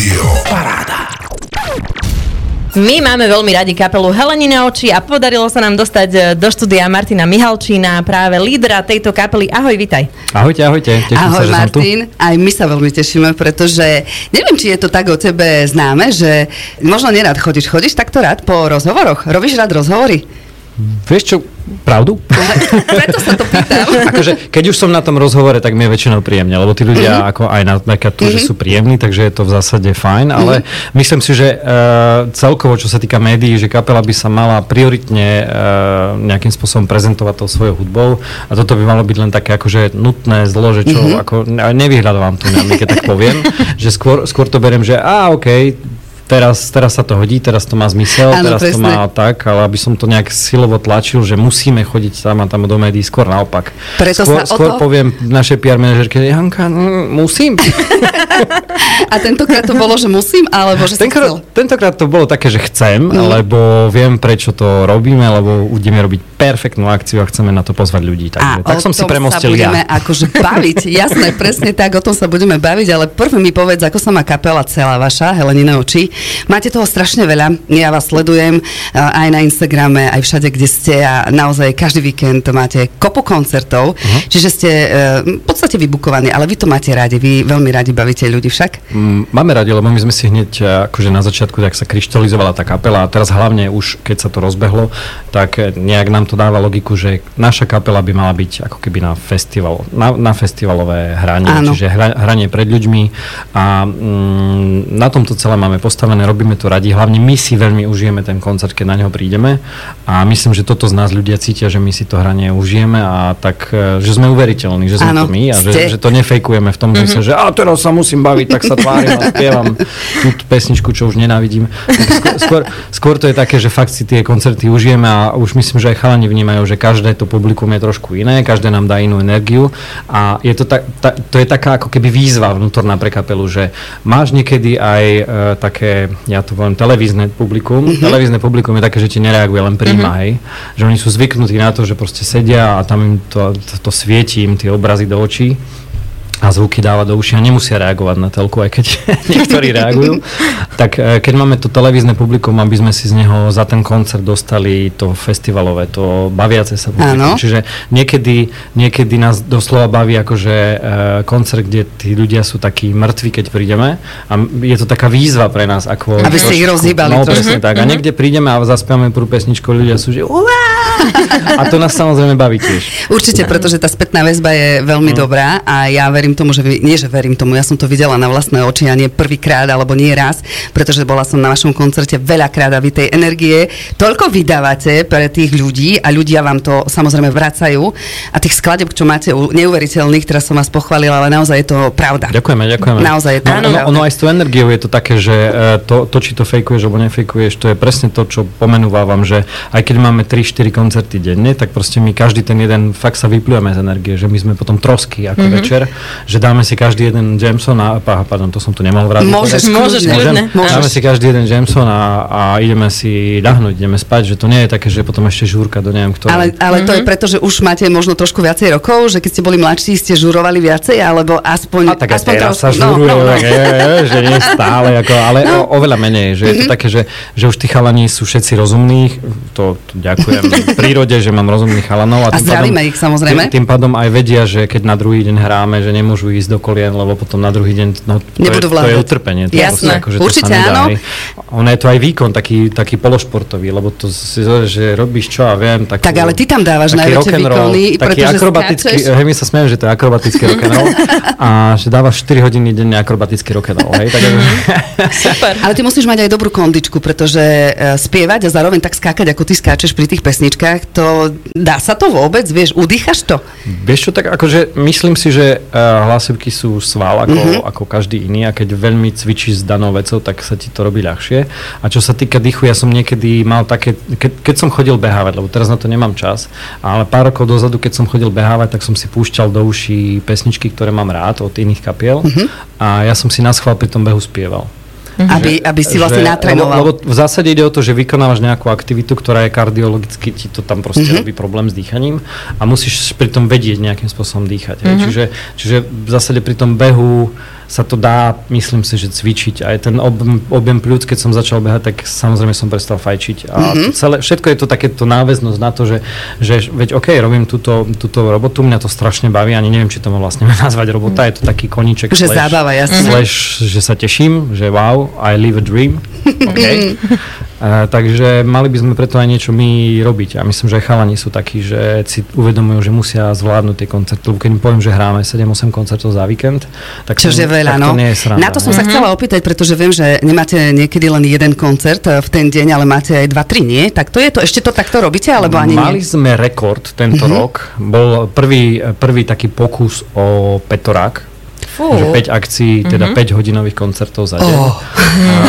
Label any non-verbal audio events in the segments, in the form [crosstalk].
Rádio Paráda. My máme veľmi radi kapelu Helenine oči a podarilo sa nám dostať e, do štúdia Martina Mihalčína, práve lídra tejto kapely. Ahoj, vitaj. Ahojte, ahojte. Teším Ahoj sa, že Martin, som tu. aj my sa veľmi tešíme, pretože neviem, či je to tak o tebe známe, že možno nerad chodíš. Chodíš takto rád po rozhovoroch? Robíš rád rozhovory? Vieš čo, pravdu? [laughs] Preto sa to pýtam. [laughs] akože, keď už som na tom rozhovore, tak mi je väčšinou príjemne, lebo tí ľudia Mhm. ako aj na tu, že sú príjemní, takže je to v zásade fajn, ale Mhm. myslím si, že uh, celkovo, čo sa týka médií, že kapela by sa mala prioritne uh, nejakým spôsobom prezentovať tou svojou hudbou a toto by malo byť len také akože nutné zlo, že čo, Mhm. ako, ne- nevyhľadávam to, keď tak poviem, [laughs] že skôr, skôr to beriem, že a OK, teraz, teraz sa to hodí, teraz to má zmysel, Áno, teraz to presne. má tak, ale aby som to nejak silovo tlačil, že musíme chodiť tam a tam do médií, skôr naopak. Preto skôr, sa skôr to- poviem našej PR manažerke, Janka, mm, musím. [laughs] A tentokrát to bolo, že musím, alebo že Tenkrát, tentokrát to bolo také, že chcem, Mhm. lebo viem, prečo to robíme, lebo ideme robiť perfektnú akciu a chceme na to pozvať ľudí. Takže, tak o som si premostil sa budeme ja. akože baviť, [laughs] jasné, presne tak, o tom sa budeme baviť, ale prvý mi povedz, ako sa má kapela celá vaša, Helenina oči. Máte toho strašne veľa, ja vás sledujem a, aj na Instagrame, aj všade, kde ste a naozaj každý víkend máte kopu koncertov, Mhm. čiže ste e, v podstate vybukovaní, ale vy to máte rádi, vy veľmi radi bavíte ľudí však. Mm, Máme radi, lebo my sme si hneď eh, akože na začiatku, tak sa kryštalizovala tá kapela a teraz hlavne už, keď sa to rozbehlo, tak nejak nám to dáva logiku, že naša kapela by mala byť ako keby na festival, na, na festivalové hranie, Áno. čiže hra, hranie pred ľuďmi a mm, na tomto celé máme postavené, robíme to radi, hlavne my si veľmi užijeme ten koncert, keď na neho prídeme a myslím, že toto z nás ľudia cítia, že my si to hranie užijeme a tak, eh, že sme uveriteľní, že sme Áno, to my a že, ste. že to nefejkujeme v tom, mm-hmm. že a teraz sa musím baviť, tak sa tvárim a spievam tú pesničku, čo už nenávidím. Skôr, skôr, skôr to je také, že fakt si tie koncerty užijeme a už myslím, že aj chalani vnímajú, že každé to publikum je trošku iné, každé nám dá inú energiu a je to, tak, ta, to je taká ako keby výzva vnútorná pre kapelu, že máš niekedy aj e, také, ja to volám televízne publikum. Mm-hmm. Televízne publikum je také, že ti nereaguje, len príjma, mm-hmm. hej. Že oni sú zvyknutí na to, že proste sedia a tam im to, to, to svieti im tie obrazy do očí a zvuky dáva do uši a nemusia reagovať na telku, aj keď [laughs] niektorí reagujú. Tak e, keď máme to televízne publikum, aby sme si z neho za ten koncert dostali to festivalové, to baviace sa publikum. Áno. Čiže niekedy, niekedy nás doslova baví akože koncert, kde tí ľudia sú takí mŕtvi, keď prídeme a je to taká výzva pre nás. Ako Aby ste ich rozhýbali No, presne tak. A niekde prídeme a zaspiame prvú pesničku, ľudia sú, že uá! A to nás samozrejme baví tiež. Určite, pretože tá spätná väzba je Mm. veľmi dobrá a ja verím tomu, že vy, nie že verím tomu, ja som to videla na vlastné oči a nie prvýkrát alebo nie raz, pretože bola som na vašom koncerte veľakrát a vy tej energie toľko vydávate pre tých ľudí a ľudia vám to samozrejme vracajú a tých skladeb, čo máte neuveriteľných, teraz som vás pochválila, ale naozaj je to pravda. Ďakujeme, ďakujeme. Naozaj je to no, ono, pravda. ono aj s tou energiou je to také, že e, to, to, či to fejkuješ alebo nefejkuješ, to je presne to, čo pomenúvam, že aj keď máme 3-4 koncerty denne, tak proste my každý ten jeden fakt sa vyplujeme z energie, že my sme potom trosky ako mm-hmm. večer, že dáme si každý jeden Jameson a, pardon, to som tu nemal vrátiť. Môžeš, Môžeš, kľudne. Môžeš. Dáme si každý jeden Jameson a, a ideme si ľahnúť, ideme spať, že to nie je také, že potom ešte žúrka do neviem ktorého. Ale, ale to je preto, že už máte možno trošku viacej rokov, že keď ste boli mladší, ste žurovali viacej, alebo aspoň... A tak aspoň teraz trošku. sa no, no, no. tak je, že nie stále, ako, ale no. o, oveľa menej, že je to také, že, že už tí chalani sú všetci rozumní, to, to ďakujem [laughs] prírode, že mám rozumných chalanov. A tým zdravíme ich, samozrejme. Tým, tým pádom aj vedia, že keď na druhý deň hráme, že nemôžu ísť do kolien, lebo potom na druhý deň, no to, Nebudú je, to je utrpenie. To Jasné. proste ako, že Určite to áno. Ono je to aj výkon, taký, taký pološportový, lebo to si že robíš čo a viem. Takú, Tak ale ty tam dávaš najväčšie výkony, taký pretože akrobatický, skáčeš. hej, my sa smieme, že to je akrobatický rock'n'roll [laughs] a že dávaš 4 hodiny denne akrobatický rock'n'roll, hej, tak [laughs] Super. Ale ty musíš mať aj dobrú kondičku, pretože e, spievať a zároveň tak skákať, ako ty skáčeš pri tých pesničkách, to dá sa to vôbec, vieš, udýchaš to? Vieš čo, tak akože myslím si, že uh, hlasivky sú sval ako, mm-hmm. ako každý iný a keď veľmi cvičíš s danou vecou, tak sa ti to robí ľahšie. A čo sa týka dýchu, ja som niekedy mal také, keď, keď som chodil behávať, lebo teraz na to nemám čas, ale pár rokov dozadu, keď som chodil behávať, tak som si púšťal do uší pesničky, ktoré mám rád od iných kapiel mm-hmm. a ja som si na schvál pri tom behu spieval. Aby, aby si vlastne natrénoval. Lebo, lebo v zásade ide o to, že vykonávaš nejakú aktivitu, ktorá je kardiologicky, ti to tam proste mm-hmm. robí problém s dýchaním a musíš pri tom vedieť nejakým spôsobom dýchať. Mm-hmm. Čiže, čiže v zásade pri tom behu sa to dá, myslím si, že cvičiť. Aj ten objem, objem pľúc, keď som začal behať, tak samozrejme som prestal fajčiť. A Mhm. to celé, všetko je to takéto náväznosť na to, že, že veď OK, robím túto, túto robotu, mňa to strašne baví, ani neviem, či to vlastne [laughs] nazvať robota, je to taký koníček. Že slash- zábava, jasne. Slash, že sa teším, že wow, I live a dream. [laughs] OK. Uh, takže mali by sme preto aj niečo my robiť. A myslím, že chalani sú takí, že si uvedomujú, že musia zvládnuť tie koncerty. Lebo keď im poviem, že hráme 7-8 koncertov za víkend, tak Čože to, veľa, tak no. to nie je sranda. Na to som sa chcela opýtať, pretože viem, že nemáte niekedy len jeden koncert eh, v ten deň, ale máte aj dva, tri, nie? Tak to je to, ešte to takto robíte, alebo ani Mali nie? sme rekord tento rok. Bol prvý, prvý taký pokus o Petorák. Fú. Že 5 akcií, teda 5 hodinových koncertov za deň. Oh. A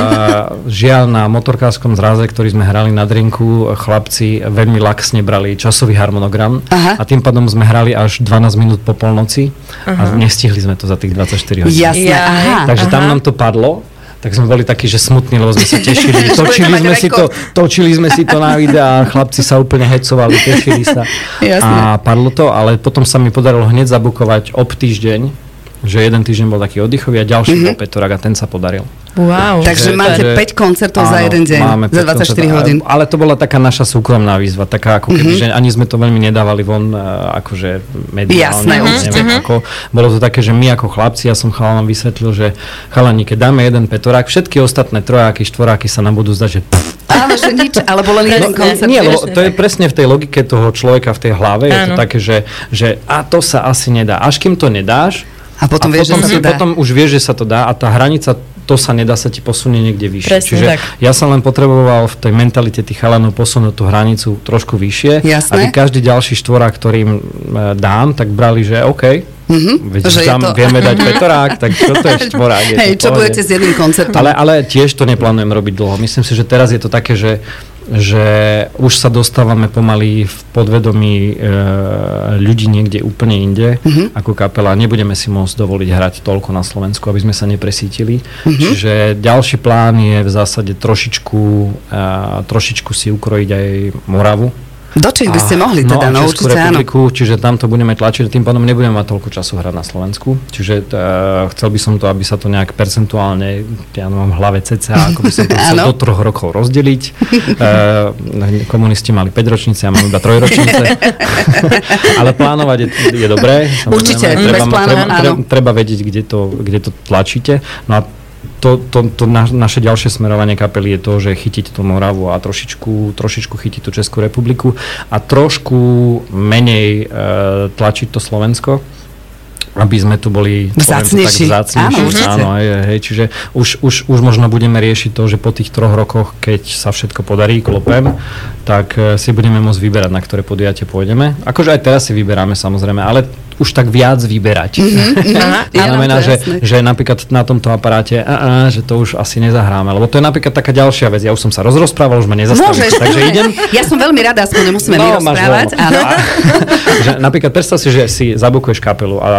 žiaľ na motorkárskom zraze, ktorý sme hrali na drinku, chlapci veľmi laxne brali časový harmonogram Aha. a tým pádom sme hrali až 12 minút po polnoci a nestihli sme to za tých 24 hodín. Jasné, Jaj. aha. Takže tam Aha. nám to padlo. Tak sme boli takí, že smutní, lebo sme sa [laughs] tešili. Točili, sme si to, točili sme si to na videa a chlapci sa úplne hecovali, tešili sa. [laughs] Jasné. A padlo to, ale potom sa mi podarilo hneď zabukovať ob týždeň, že jeden týždeň bol taký oddychový a ďalší Mhm. bol Petorák a ten sa podaril. Wow. Takže Že- máte že- 5 koncertov za Áno, jeden deň, máme za 5 24 koncertov. hodín. Ale to bola taká naša súkromná výzva, taká ako Mhm. keby, že ani sme to veľmi nedávali von, e, akože mediálne. Jasné, neviem ako. Bolo to také, že my ako chlapci, ja som chalanom vysvetlil, že chalani, keď dáme jeden petorák, všetky ostatné trojáky, štvoráky sa nám budú zdať, že pff, Áno, že nič, alebo len jeden Presne. koncert. nie, lebo to je presne v tej logike toho človeka v tej hlave, je to Áno. také, že, že a to sa asi nedá. Až kým to nedáš, A potom a vieš, že potom, sa si, to dá. potom už vieš, že sa to dá a tá hranica to sa nedá, sa ti posunie niekde vyššie. Presne Čiže tak. ja som len potreboval v tej mentalite tých chalanov posunúť tú hranicu trošku vyššie, Jasné. aby každý ďalší štvorák, ktorým e, dám, tak brali, že OK, Mhm, veď že tam to- vieme dať petorák, tak toto je [laughs] štvorák. je to Hej, čo pohode. budete s jedným koncertom? Ale, ale tiež to neplánujem robiť dlho. Myslím si, že teraz je to také, že, že už sa dostávame pomaly v podvedomí e, ľudí niekde úplne inde Mhm. ako kapela. Nebudeme si môcť dovoliť hrať toľko na Slovensku, aby sme sa nepresítili. Mhm. Čiže ďalší plán je v zásade trošičku, e, trošičku si ukrojiť aj Moravu. Do Čech by ste mohli teda, a no, Českú určite áno. republiku, čiže tam to budeme tlačiť, tým pádom nebudeme mať toľko času hrať na Slovensku. Čiže uh, chcel by som to, aby sa to nejak percentuálne, ja mám v hlave cca, ako by som to [laughs] chcel Áno. do troch rokov rozdeliť. Uh, [laughs] komunisti mali 5 ročnice, ja mám iba 3 ročnice. [laughs] Ale plánovať je, je dobré. Určite, treba, bez plánu, treba, áno. treba, treba vedieť, kde to, kde to tlačíte. No a to, to, to na, naše ďalšie smerovanie kapely je to, že chytiť tú Moravu a trošičku, trošičku chytiť tú Českú republiku a trošku menej e, tlačiť to Slovensko aby sme tu boli to tak Vzácnejší. vzácnejší. Áno, určite. áno hej, hej, čiže už, už, už možno budeme riešiť to, že po tých troch rokoch, keď sa všetko podarí, klopem, tak e, si budeme môcť vyberať, na ktoré podujatie pôjdeme. Akože aj teraz si vyberáme samozrejme, ale už tak viac vyberať. [laughs] Aha, To znamená, že, že napríklad na tomto aparáte, a, a, že to už asi nezahráme, lebo to je napríklad taká ďalšia vec. Ja už som sa rozrozprával, už ma nezastavíš, Môžeš. takže idem. [laughs] Ja som veľmi rada, aspoň nemusíme No, rozprávať. Áno. A, [laughs] že napríklad predstav si, že si zabukuješ kapelu a, a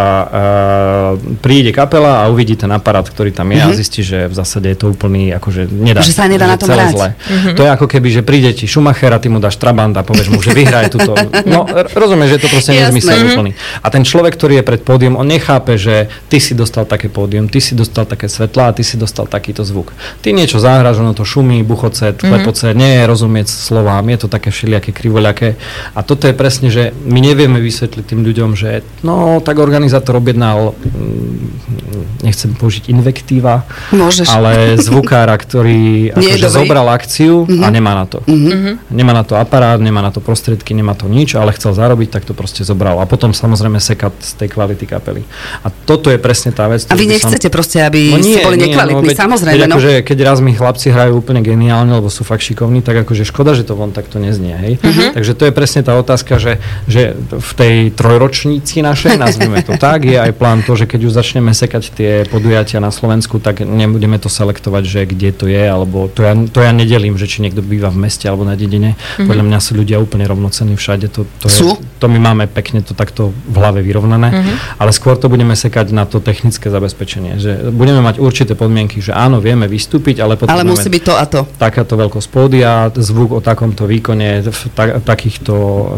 príde kapela a uvidí ten aparát, ktorý tam je a zistí, že v zásade je to úplný, akože nedá Mhm. Že sa nedá na tom hrať. zle. To je ako keby, že príde ti Schumacher a ty mu dáš Trabant a povieš mu, že vyhraj túto. No, rozumieš, že je to proste Jasné. nezmysel Mhm. úplný. A ten človek, ktorý je pred pódium, on nechápe, že ty si dostal také pódium, ty si dostal také svetlá a ty si dostal takýto zvuk. Ty niečo zahráš, ono to šumí, buchoce, klepoce, nie je rozumieť slovám, je to také všelijaké krivoľaké. A toto je presne, že my nevieme vysvetliť tým ľuďom, že no, tak organizátor objednal, mm, nechcem použiť invektíva, Môžeš. ale zvukára, ktorý [laughs] akože zobral akciu a nemá na to. Mhm. Nemá na to aparát, nemá na to prostriedky, nemá to nič, ale chcel zarobiť, tak to proste zobral. A potom samozrejme z tej kvality kapely. A toto je presne tá vec. A vy by som- nechcete proste, aby No ste boli nekvalitní, veď, samozrejme. Veď no. akože, keď raz mi chlapci hrajú úplne geniálne, lebo sú fakt šikovní, tak akože škoda, že to von takto neznie. Hej? Mhm. Takže to je presne tá otázka, že, že v tej trojročníci našej, nazvime to tak, je aj plán to, že keď už začneme sekať tie podujatia na Slovensku, tak nebudeme to selektovať, že kde to je, alebo to ja, to ja nedelím, že či niekto býva v meste alebo na dedine. Podľa mňa sú ľudia úplne rovnocenní všade. To, to, Sú? je, to my máme pekne to takto v hlave vyrovnané, uh-huh. ale skôr to budeme sekať na to technické zabezpečenie, že budeme mať určité podmienky, že áno, vieme vystúpiť, ale potom Ale musí byť to a to. Takáto veľkosť pódia, zvuk o takomto výkone, v ta- takýchto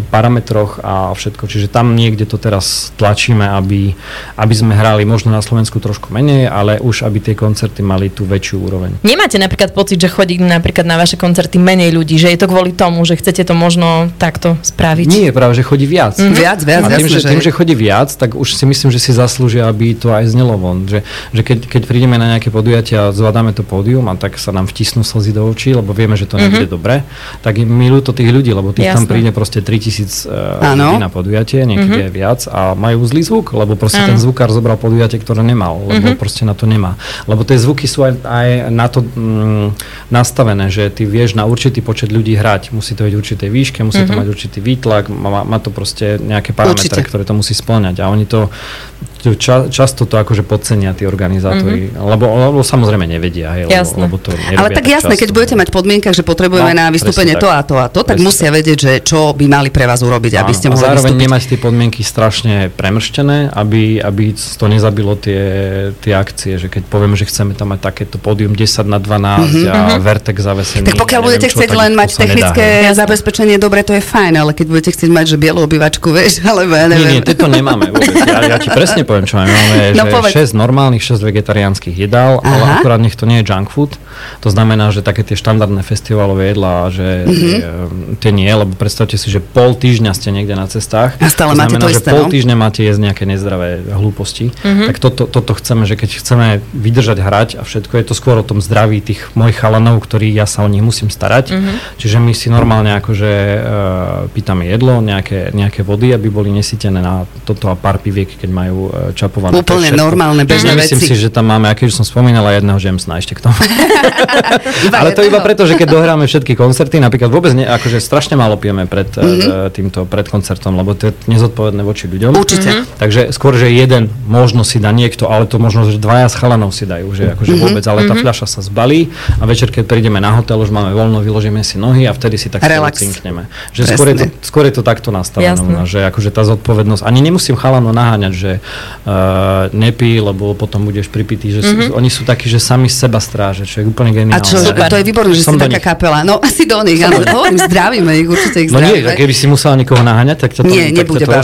parametroch a všetko. Čiže tam niekde to teraz tlačíme, aby, aby sme hrali možno na Slovensku trošku menej, ale už aby tie koncerty mali tú väčšiu úroveň. Nemáte napríklad pocit, že chodí napríklad na vaše koncerty menej ľudí, že je to kvôli tomu, že chcete to možno takto spraviť? Nie, práve, že chodí viac. Mm-hmm. Viac, viac, a tým, jasne, že, tým, že chodí viac, tak už si myslím, že si zaslúžia, aby to aj znelo von. Že, že keď, keď prídeme na nejaké podujatia a zvládame to pódium a tak sa nám vtisnú slzy do očí, lebo vieme, že to mm-hmm. nebude dobre, tak milujú to tých ľudí, lebo tých tam príde proste 3000 uh, ľudí na podujatie, niekedy mm-hmm. aj viac a majú zlý zvuk, lebo proste ano. ten zvukár zobral podujatie, ktoré nemal, lebo mm-hmm. proste na to nemá. Lebo tie zvuky sú aj, aj na to mm, nastavené, že ty vieš na určitý počet ľudí hrať. Musí to byť určitej výške, musí mm-hmm. to mhm. mať určitý výtlak, má, má to proste nejaké parametre, Určite. ktoré to musí splňať. A oni to ča, často to akože podcenia tí organizátori, mm-hmm. lebo, lebo samozrejme nevedia, hej, lebo, lebo to Ale tak, jasné, keď budete mať podmienkach, že potrebujeme no, na vystúpenie to a to a to, tak musia tak. vedieť, že čo by mali pre vás urobiť, aby ste mohli zároveň vystúpiť. nemať tie podmienky strašne premrštené, aby, aby to nezabilo tie, tie akcie, že keď povieme, že chceme tam mať takéto pódium 10 na 12 mm-hmm. a mhm. Vertex zavesený. Tak pokiaľ budete chcieť len mať technické nedá, zabezpečenie, dobre, to je fajn, ale keď budete chcieť mať, že bielu obývačku, vieš, alebo ja neviem. Nie, nie, tieto nemáme vôbec. Ja, ja ti presne [laughs] poviem, čo máme. Máme no, že 6 normálnych, 6 vegetariánskych jedál, Aha. ale akurát nech to nie je junk food. To znamená, že také tie štandardné festivalové jedlá, že mm-hmm. tie nie, lebo predstavte si, že pol týždňa ste niekde na cestách. A stále to máte znamená, to že isté, pol no? týždňa máte jesť nejaké nezdravé hlúposti. Mm-hmm. Tak toto, toto chceme, že keď chceme vydržať hrať a všetko, je to skôr o tom zdraví tých mojich chalanov, ktorí ja sa o nich musím starať. Mm-hmm. Čiže my si normálne akože uh, pýtame jedlo, nejaké, nejaké vody, aby boli nesítené na toto a pár piviek, keď majú uh, čapované. Úplne normálne, bežné Myslím veci. si, že tam máme, aký už som spomínala, jedného Jamesona ešte k tomu. [laughs] Ale to iba preto, že keď dohráme všetky koncerty, napríklad vôbec ne, akože strašne málo pijeme pred mm-hmm. týmto, pred koncertom, lebo to je nezodpovedné voči ľuďom. Určite. Mm-hmm. Takže skôr, že jeden možno si dá niekto, ale to možno, že dvaja z chalanov si dajú, že akože mm-hmm. vôbec, ale tá mm-hmm. fľaša sa zbalí a večer, keď prídeme na hotel, už máme voľno, vyložíme si nohy a vtedy si tak cinkneme. Že skôr je, to, skôr je to takto nastavené, že akože tá zodpovednosť, ani nemusím chalano naháňať, že uh, nepí, lebo potom budeš pripitý, že mm-hmm. sú, oni sú takí, že sami seba stráže, čo je úplne geniálne. A čo, Super. to je výborné, že Som si taká nich. kapela. No asi do nich, áno, hovorím, zdravíme ich, určite ich zdravíme. No nie, keby si musela niekoho naháňať, tak ťa to, nie, tak nebude to. A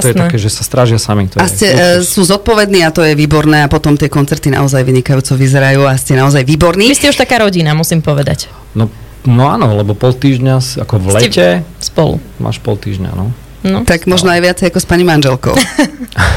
toto je také, že sa strážia sami. To a ste, je, sú zodpovední a to je výborné a potom tie koncerty naozaj vynikajúco vyzerajú a ste naozaj výborní. Vy ste už taká rodina, musím povedať. No, no áno, lebo pol týždňa, ako v lete, spolu. Máš pol týždňa, no. No. Tak možno aj viacej ako s pani manželkou. [laughs]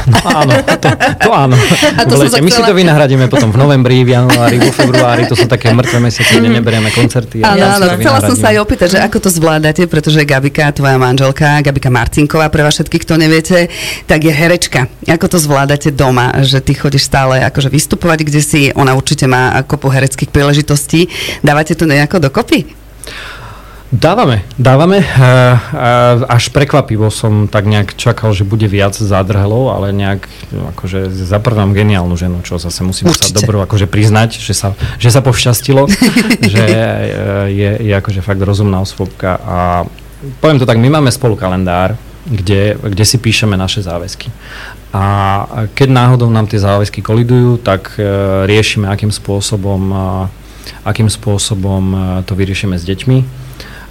No áno, to, to áno. A to chcela... My si to vynahradíme potom v novembri, v januári, vo februári, to sú také mŕtve mesiace, kde neberieme koncerty. Áno, áno, chcela som sa aj opýtať, že ako to zvládate, pretože Gabika, tvoja manželka, Gabika Marcinková, pre vás všetkých, kto neviete, tak je herečka. Ako to zvládate doma, že ty chodíš stále akože vystupovať, kde si, ona určite má kopu hereckých príležitostí. Dávate to nejako dokopy? Dávame, dávame. Až prekvapivo som tak nejak čakal, že bude viac zádrhelov, ale nejak akože za mám geniálnu ženu, čo zase musím Určite. sa dobro akože priznať, že sa, že sa povšťastilo, [laughs] že je, je akože fakt rozumná osôbka a poviem to tak, my máme spolu kalendár, kde, kde si píšeme naše záväzky. A keď náhodou nám tie záväzky kolidujú, tak riešime, akým spôsobom, akým spôsobom to vyriešime s deťmi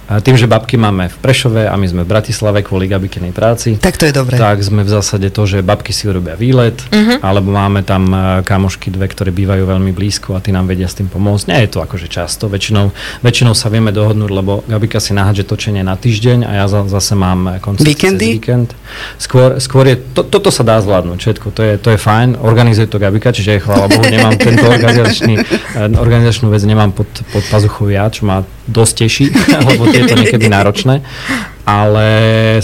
tým, že babky máme v Prešove a my sme v Bratislave kvôli Gabikinej práci, tak to je dobré. Tak sme v zásade to, že babky si urobia výlet, uh-huh. alebo máme tam e, kamošky dve, ktoré bývajú veľmi blízko a tí nám vedia s tým pomôcť. Nie je to akože často, väčšinou, väčšinou sa vieme dohodnúť, lebo Gabika si nahádže točenie na týždeň a ja zase mám koncert Víkendy? víkend. Skôr, skôr je, to, toto sa dá zvládnuť všetko, to je, to je fajn, organizuje to Gabika, čiže chvála Bohu, nemám tento organizačný, e, organizačnú vec nemám pod, pod pazuchou ja, čo ma dosť teší, [laughs] lebo je to niekedy náročné, ale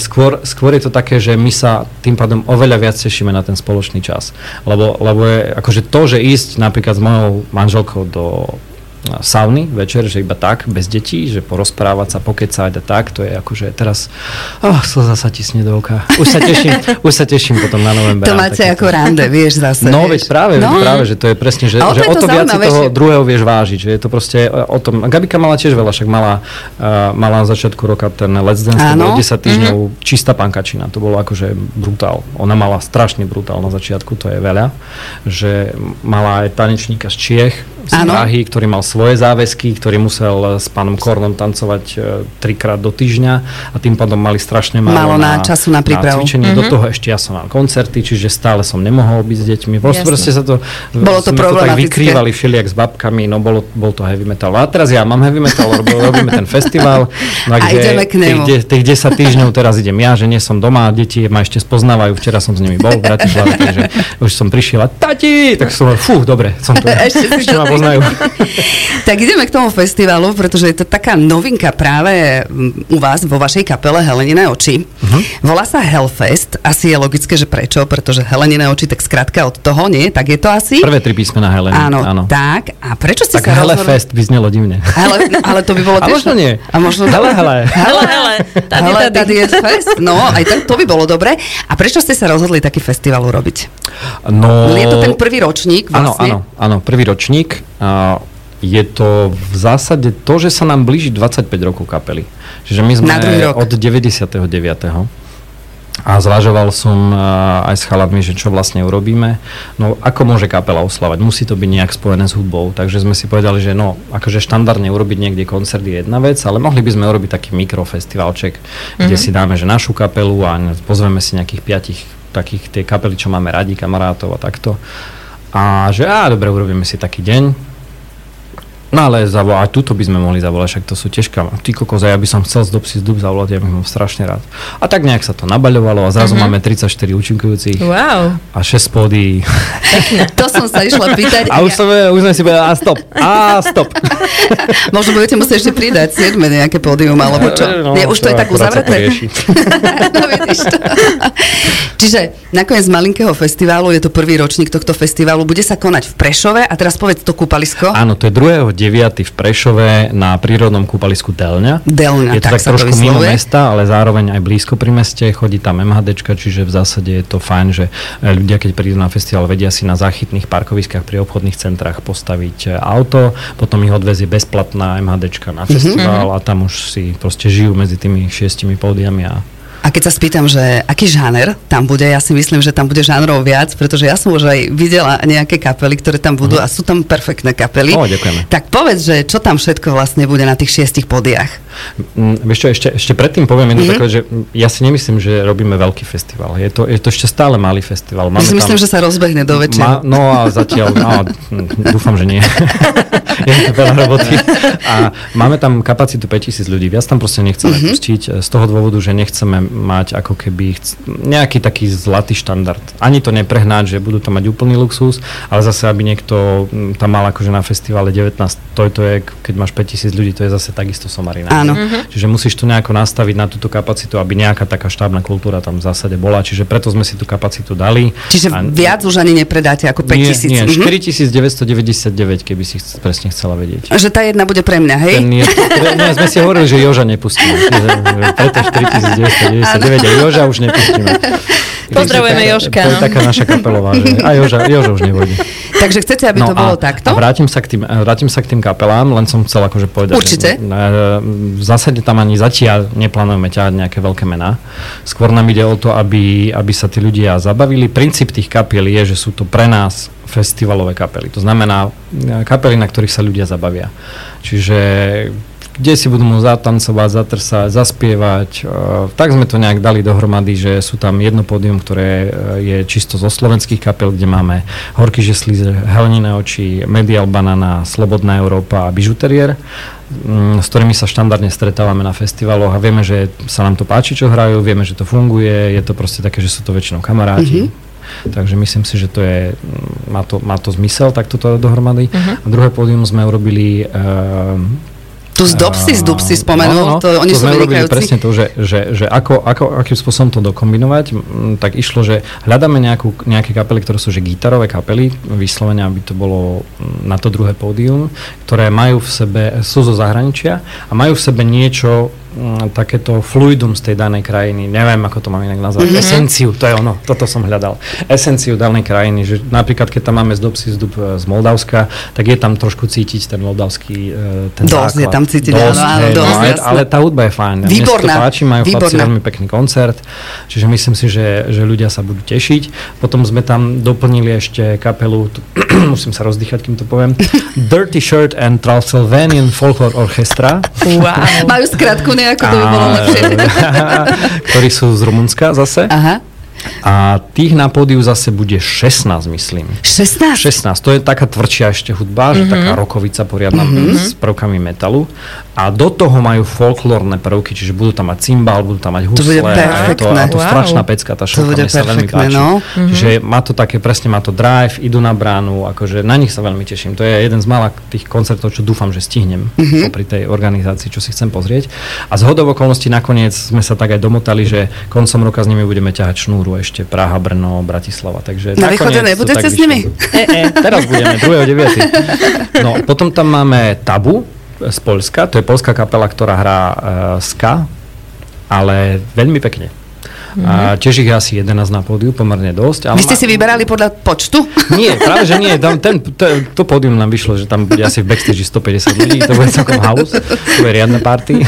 skôr, skôr je to také, že my sa tým pádom oveľa viac tešíme na ten spoločný čas. Lebo, lebo je akože to, že ísť napríklad s mojou manželkou do sauny večer, že iba tak, bez detí, že porozprávať sa, pokecať a tak, to je akože teraz, oh, slza sa tisne do oka. Už sa teším, [laughs] už sa teším potom na november. To máte ako rande, vieš zase. No vieš. veď práve, no. práve, že to je presne, že, že o to, to viac si toho druhého vieš vážiť, že je to proste o tom. Gabika mala tiež veľa, však mala, uh, mala na začiatku roka ten Let's Dance, to bolo 10 týždňov mm-hmm. čistá pankačina, to bolo akože brutál. Ona mala strašný brutál na začiatku, to je veľa, že mala aj tanečníka z Čiech, z Prahy, ktorý mal svoje záväzky, ktorý musel s pánom Kornom tancovať e, trikrát do týždňa a tým pádom mali strašne málo, málo na, na času na prípravu. Na cvičenie. Mm-hmm. Do toho ešte ja som mal koncerty, čiže stále som nemohol byť s deťmi. Proste, proste sa to, bolo to, to tak vykrývali všelijak s babkami, no bolo, bol to heavy metal. A teraz ja mám heavy metal, robíme ten festival. [laughs] No, a ideme k nemu. Tých, tých 10 týždňov teraz idem ja, že nie som doma, deti ma ešte spoznávajú, včera som s nimi bol v Bratislave, [laughs] takže už som prišiel a tati, tak som fú, dobre, som tu. ešte, ešte ma poznajú. [laughs] tak ideme k tomu festivalu, pretože je to taká novinka práve mm, u vás, vo vašej kapele Helenine oči. Uh-huh. Volá sa Hellfest. Asi je logické, že prečo, pretože Helenine oči, tak skrátka od toho, nie? Tak je to asi? Prvé tri písmena Heleny. Áno, áno. tak. A prečo ste tak sa rozhodli? Hellfest by znelo divne. Hele, ale to by bolo [laughs] tiež... A možno nie. A možno... Hele, hele. Hele, hele. Tady, hele, tady je fest. No, aj to, to by bolo dobre. A prečo ste sa rozhodli taký festival urobiť? No... Je to ten prvý ročník vlastne? Áno, áno, áno, prvý ročník. Uh, je to v zásade to, že sa nám blíži 25 rokov kapely. Čiže my sme od 99. A zvažoval som aj s chaladmi, že čo vlastne urobíme. No ako môže kapela oslavať? Musí to byť nejak spojené s hudbou. Takže sme si povedali, že no, akože štandardne urobiť niekde koncert je jedna vec, ale mohli by sme urobiť taký mikrofestivalček, mm-hmm. kde mhm. si dáme že našu kapelu a pozveme si nejakých piatich takých tie kapely, čo máme radi, kamarátov a takto. A že á, dobre, urobíme si taký deň, No ale zavolať, aj túto by sme mohli zavolať, však to sú tiež kam. Ty kokos, ja by som chcel z Dopsy z Dub zavolať, ja bych mám strašne rád. A tak nejak sa to nabaľovalo a zrazu mm-hmm. máme 34 účinkujúcich. Wow. A 6 pódy. to som sa išla pýtať. A už, som, už sme si povedali, a stop, a stop. [laughs] Možno budete musieť ešte pridať 7 nejaké pódium, alebo čo? No, Nie, už to je tak uzavreté. [laughs] no vidíš to. Čiže nakoniec z malinkého festiválu, je to prvý ročník tohto festiválu, bude sa konať v Prešove a teraz povedz to kúpalisko. Áno, to je 2. 9. v Prešove na prírodnom kúpalisku Delňa. Delňa, je to tak, tak trošku mimo mesta, ale zároveň aj blízko pri meste. Chodí tam MHD, čiže v zásade je to fajn, že e, ľudia, keď prídu na festival, vedia si na záchytných parkoviskách pri obchodných centrách postaviť e, auto, potom ich odvezie bezplatná MHD na mhm. festival mm-hmm. a tam už si proste žijú medzi tými šiestimi pódiami a a keď sa spýtam, že aký žáner tam bude, ja si myslím, že tam bude žánrov viac, pretože ja som už aj videla nejaké kapely, ktoré tam budú uh-huh. a sú tam perfektné kapely. O, ďakujeme. Tak povedz, že čo tam všetko vlastne bude na tých šiestich podiach. Mm, vieš čo, ešte, ešte predtým poviem jedno mm-hmm. také, že ja si nemyslím, že robíme veľký festival. Je to, je to ešte stále malý festival. Máme ja si myslím, tam, že sa rozbehne do večera. Ma, no a zatiaľ, no, dúfam, že nie. [laughs] je to veľa roboty. A máme tam kapacitu 5000 ľudí. Viac tam proste nechceme mm-hmm. pustiť z toho dôvodu, že nechceme mať ako keby chc- nejaký taký zlatý štandard. Ani to neprehnať, že budú tam mať úplný luxus, ale zase, aby niekto tam mal akože na festivale 19, to je to, je, keď máš 5000 ľudí, to je zase takisto somarina. Áno. Mm-hmm. Čiže musíš to nejako nastaviť na túto kapacitu, aby nejaká taká štábna kultúra tam v zásade bola. Čiže preto sme si tú kapacitu dali. Čiže a, viac už ani nepredáte ako 5000? Nie, nie mm-hmm. 4999, keby si presne chcela vedieť. Že tá jedna bude pre mňa, hej? Ten je, pre, nie, sme si hovorili, že Joža nepustíme. Preto 4999 a Joža už nepustíme. [laughs] Pozdravujeme Jožka. To je taká naša kapelová, že aj Joža, Joža už nevojde. Takže chcete, aby no to bolo takto? A vrátim sa, k tým, vrátim sa k tým kapelám, len som chcel akože povedať, Určite. že v zásade tam ani zatiaľ neplánujeme ťahať nejaké veľké mená. Skôr nám ide o to, aby, aby sa tí ľudia zabavili. Princíp tých kapiel je, že sú to pre nás festivalové kapely. To znamená kapely, na ktorých sa ľudia zabavia. Čiže kde si budú môcť zatancovať, zatrsať, zaspievať. E, tak sme to nejak dali dohromady, že sú tam jedno pódium, ktoré e, je čisto zo slovenských kapel, kde máme Horky žeslí, Heleniné oči, Medial Banana, Slobodná Európa a Bižuterier mm, s ktorými sa štandardne stretávame na festivaloch a vieme, že sa nám to páči, čo hrajú, vieme, že to funguje, je to proste také, že sú to väčšinou kamaráti. Mm-hmm. Takže myslím si, že to je, má to, má to zmysel takto to dohromady. Uh-huh. A druhé pódium sme urobili uh, Tu z Dopsy, z Dupsy spomenul, to oni to sú sme urobili presne to, že, že, že ako, ako, akým spôsobom to dokombinovať, m, tak išlo, že hľadáme nejakú, nejaké kapely, ktoré sú že gitarové kapely, vyslovene, aby to bolo m, na to druhé pódium, ktoré majú v sebe, sú zo zahraničia a majú v sebe niečo takéto fluidum z tej danej krajiny, neviem ako to mám inak nazvať, mm-hmm. esenciu, to je ono, toto som hľadal, esenciu danej krajiny, že napríklad keď tam máme z Dopsy z, Dup, z Moldavska, tak je tam trošku cítiť ten moldavský e, ten Dosť je základ. tam cítiť, Dosť, áno, áno, no, dosť, ale, jasné. ale tá hudba je fajn. Mne sa to Výborná, páči, majú chlapci výborná. veľmi pekný koncert, čiže myslím si, že, že ľudia sa budú tešiť. Potom sme tam doplnili ešte kapelu, tu, [clears throat] musím sa rozdýchať, kým to poviem, [laughs] Dirty Shirt and Transylvanian Folklore Orchestra. Wow. Majú skratku nejakú, to by bolo lepšie. [laughs] ktorí sú z Rumunska zase. Aha. A tých na pódiu zase bude 16, myslím. 16? 16, to je taká tvrdšia ešte hudba, Mhm. že taká rokovica poriadna s prvkami metalu. A do toho majú folklórne prvky, čiže budú tam mať cymbal, budú tam mať husle. bude a je to, a perfektné. to Wow. strašná pecka, tá bude mne sa veľmi perfektné, páči. no. Čiže má to také, presne má to drive, idú na bránu, akože na nich sa veľmi teším. To je jeden z mála tých koncertov, čo dúfam, že stihnem Mhm. pri tej organizácii, čo si chcem pozrieť. A z hodov okolností nakoniec sme sa tak aj domotali, že koncom roka s nimi budeme ťahať šnúru ešte Praha, Brno, Bratislava. Takže Na východe nebudete tak s nimi? E, e, teraz budeme, 2.9. No, potom tam máme Tabu z Polska, to je polská kapela, ktorá hrá uh, ska, ale veľmi pekne. A tiež ich je asi 11 na pódiu, pomerne dosť. Ale Vy ste ma- si vyberali podľa počtu? [laughs] nie, práve že nie. Tam, ten, to, to pódium nám vyšlo, že tam bude asi v backstage 150 ľudí, to bude celkom house, to bude riadne party.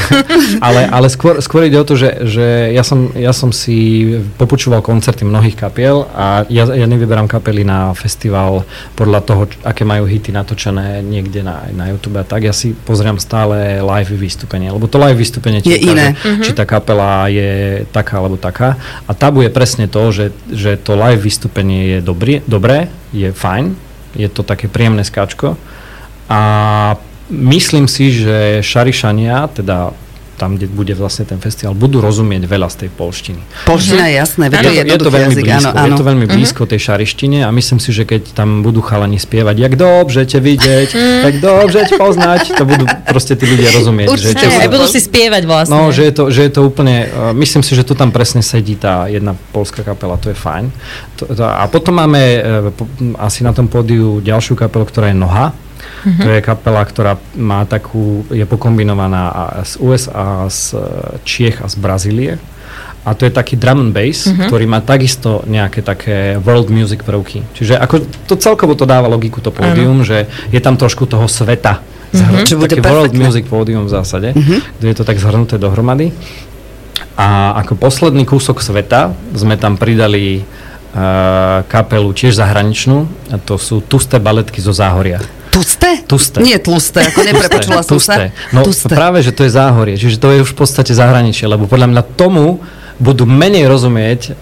Ale, ale skôr, skôr ide o to, že, že ja, som, ja som si popočúval koncerty mnohých kapiel a ja, ja nevyberám kapely na festival podľa toho, aké majú hity natočené niekde na, na YouTube a tak. Ja si pozriem stále live vystúpenie, lebo to live vystúpenie ti Je iné. ukáže, či tá kapela je taká alebo taká. A tabu je presne to, že, že to live vystúpenie je dobrý, dobré, je fajn, je to také príjemné skáčko. A myslím si, že Šarišania, teda tam, kde bude vlastne ten festival, budú rozumieť veľa z tej polštiny. Polština je jasné, veď to je Je to, je to veľmi jazyk, blízko, áno, áno. je to veľmi blízko tej šarištine a myslím si, že keď tam budú chalani spievať, jak dobře ťa vidieť, jak dobře ťa poznať, to budú proste tí ľudia rozumieť. Určite. Že sa- budú si spievať vlastne. No, že je, to, že je to úplne, uh, myslím si, že tu tam presne sedí tá jedna polská kapela, to je fajn. To, to, a potom máme uh, po, asi na tom pódiu ďalšiu kapelu, ktorá je Noha. Mm-hmm. To je kapela, ktorá má takú, je pokombinovaná z USA, z e, Čiech a z Brazílie. A to je taký drum and bass, mm-hmm. ktorý má takisto nejaké také world music prvky. Čiže ako to celkovo to dáva logiku to pódium, že je tam trošku toho sveta. Mm-hmm. Čo bude Taký world music pódium v zásade, mm-hmm. kde je to tak zhrnuté dohromady. A ako posledný kúsok sveta sme tam pridali uh, kapelu tiež zahraničnú, a to sú Tusté baletky zo Záhoria. Tusté? Tusté. Nie tlusté, ako neprepočula som sa. No Tusté. práve, že to je Záhorie, čiže to je už v podstate zahraničie, lebo podľa mňa tomu budú menej rozumieť uh,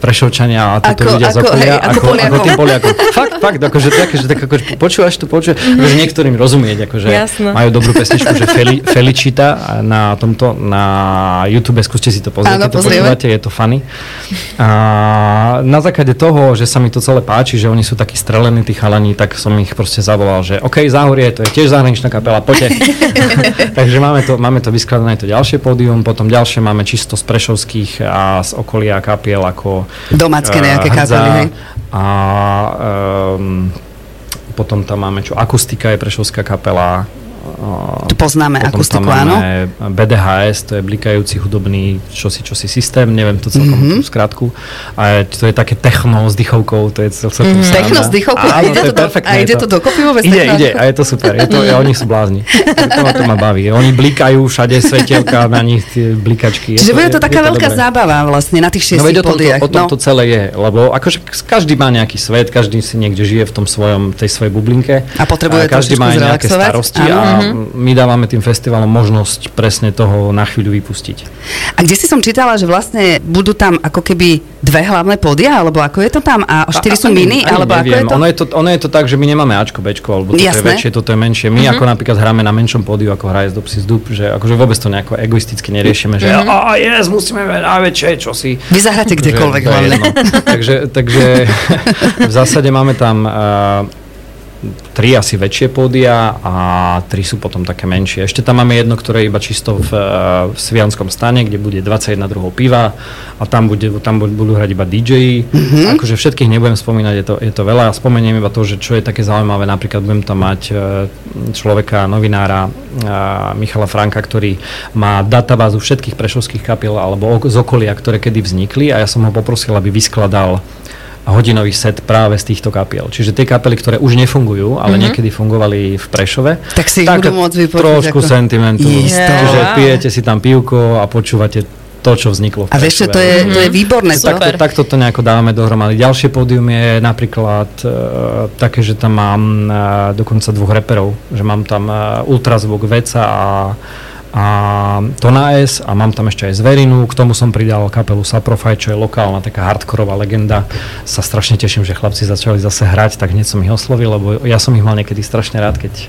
prešovčania a títo Ako- ľudia z okolia, hej, ako ako, ako tým Poliakom. Fakt, fakt, akože, také, že tak, akože počúvaš tu, počúvaš, akože niektorým rozumieť, akože Jasno. majú dobrú pesničku, že Feli, Felicita na tomto, na YouTube, skúste si to pozrieť, Áno, keď to počúvate, je to funny. A na základe toho, že sa mi to celé páči, že oni sú takí strelení, tí chalani, tak som ich proste zavolal, že OK, Záhorie, to je tiež zahraničná kapela, poďte. [laughs] Takže máme to, máme to vyskladané to ďalšie pódium, potom ďalšie máme čisto z Prešovských a z okolia kapiel ako Domácké eh, nejaké kapely, hej? A um, potom tam máme čo, Akustika je Prešovská kapela. A Tu poznáme akustiku, áno. BDHS, to je blikajúci hudobný čosi, čosi systém, neviem to celkom Mhm. mm-hmm. tú skratku. A to je také techno s dychovkou, to je cel- celkom mm-hmm. Techno s dychovkou, a ide to do- a ide to dokopy vôbec Ide, techno a ide, a je to super, je to, ja, oni sú blázni. To, ma- to ma baví. Oni blikajú všade svetielka na nich, tie blikačky. Čiže bude to je- taká je veľká dobré. zábava vlastne na tých No šiestich veď o tom, to, pódiach. o tom no. to celé je, lebo akože každý má nejaký svet, každý si niekde žije v tom svojom, tej svojej bublinke. A potrebuje každý trošičku má nejaké starosti Áno. A my dávame tým festivalom možnosť presne toho na chvíľu vypustiť. A kde si som čítala, že vlastne budú tam ako keby dve hlavné pódia, alebo ako je to tam? A štyri sú mini, ani alebo ako je neviem. to? Ono je to, ono je to tak, že my nemáme Ačko, Bčko, alebo toto Jasné. je väčšie, toto je menšie. My ako napríklad hráme na menšom pódiu, ako hraje z Dopsy z Dub, že akože vôbec to nejako egoisticky neriešime, že a yes, musíme mať najväčšie, čo si. Vy zahráte kdekoľvek Že to takže, takže [laughs] v zásade máme tam uh, tri asi väčšie pódia a tri sú potom také menšie. Ešte tam máme jedno, ktoré je iba čisto v, v Svianskom stane, kde bude 21 druhov piva a tam, bude, tam budú hrať iba DJ. Mm-hmm. Akože všetkých nebudem spomínať, je to, je to veľa. Spomeniem iba to, že čo je také zaujímavé, napríklad budem tam mať e, človeka, novinára Michala Franka, ktorý má databázu všetkých prešovských kapiel alebo z okolia, ktoré kedy vznikli a ja som ho poprosil, aby vyskladal hodinový set práve z týchto kapiel. Čiže tie kapely, ktoré už nefungujú, ale mm-hmm. niekedy fungovali v Prešove, tak si ich budú môcť vypočuť. Trošku ako... sentimentu. Yeah. Čiže pijete si tam pivko a počúvate to, čo vzniklo A vieš, to je, to je výborné. Super. Tak, takto to nejako dávame dohromady. Ďalšie pódium je napríklad uh, také, že tam mám uh, dokonca dvoch reperov, že mám tam uh, ultrazvuk Veca a a Tona S a mám tam ešte aj Zverinu, k tomu som pridal kapelu Saprofy, čo je lokálna taká hardkorová legenda. Sa strašne teším, že chlapci začali zase hrať, tak hneď som ich oslovil, lebo ja som ich mal niekedy strašne rád, keď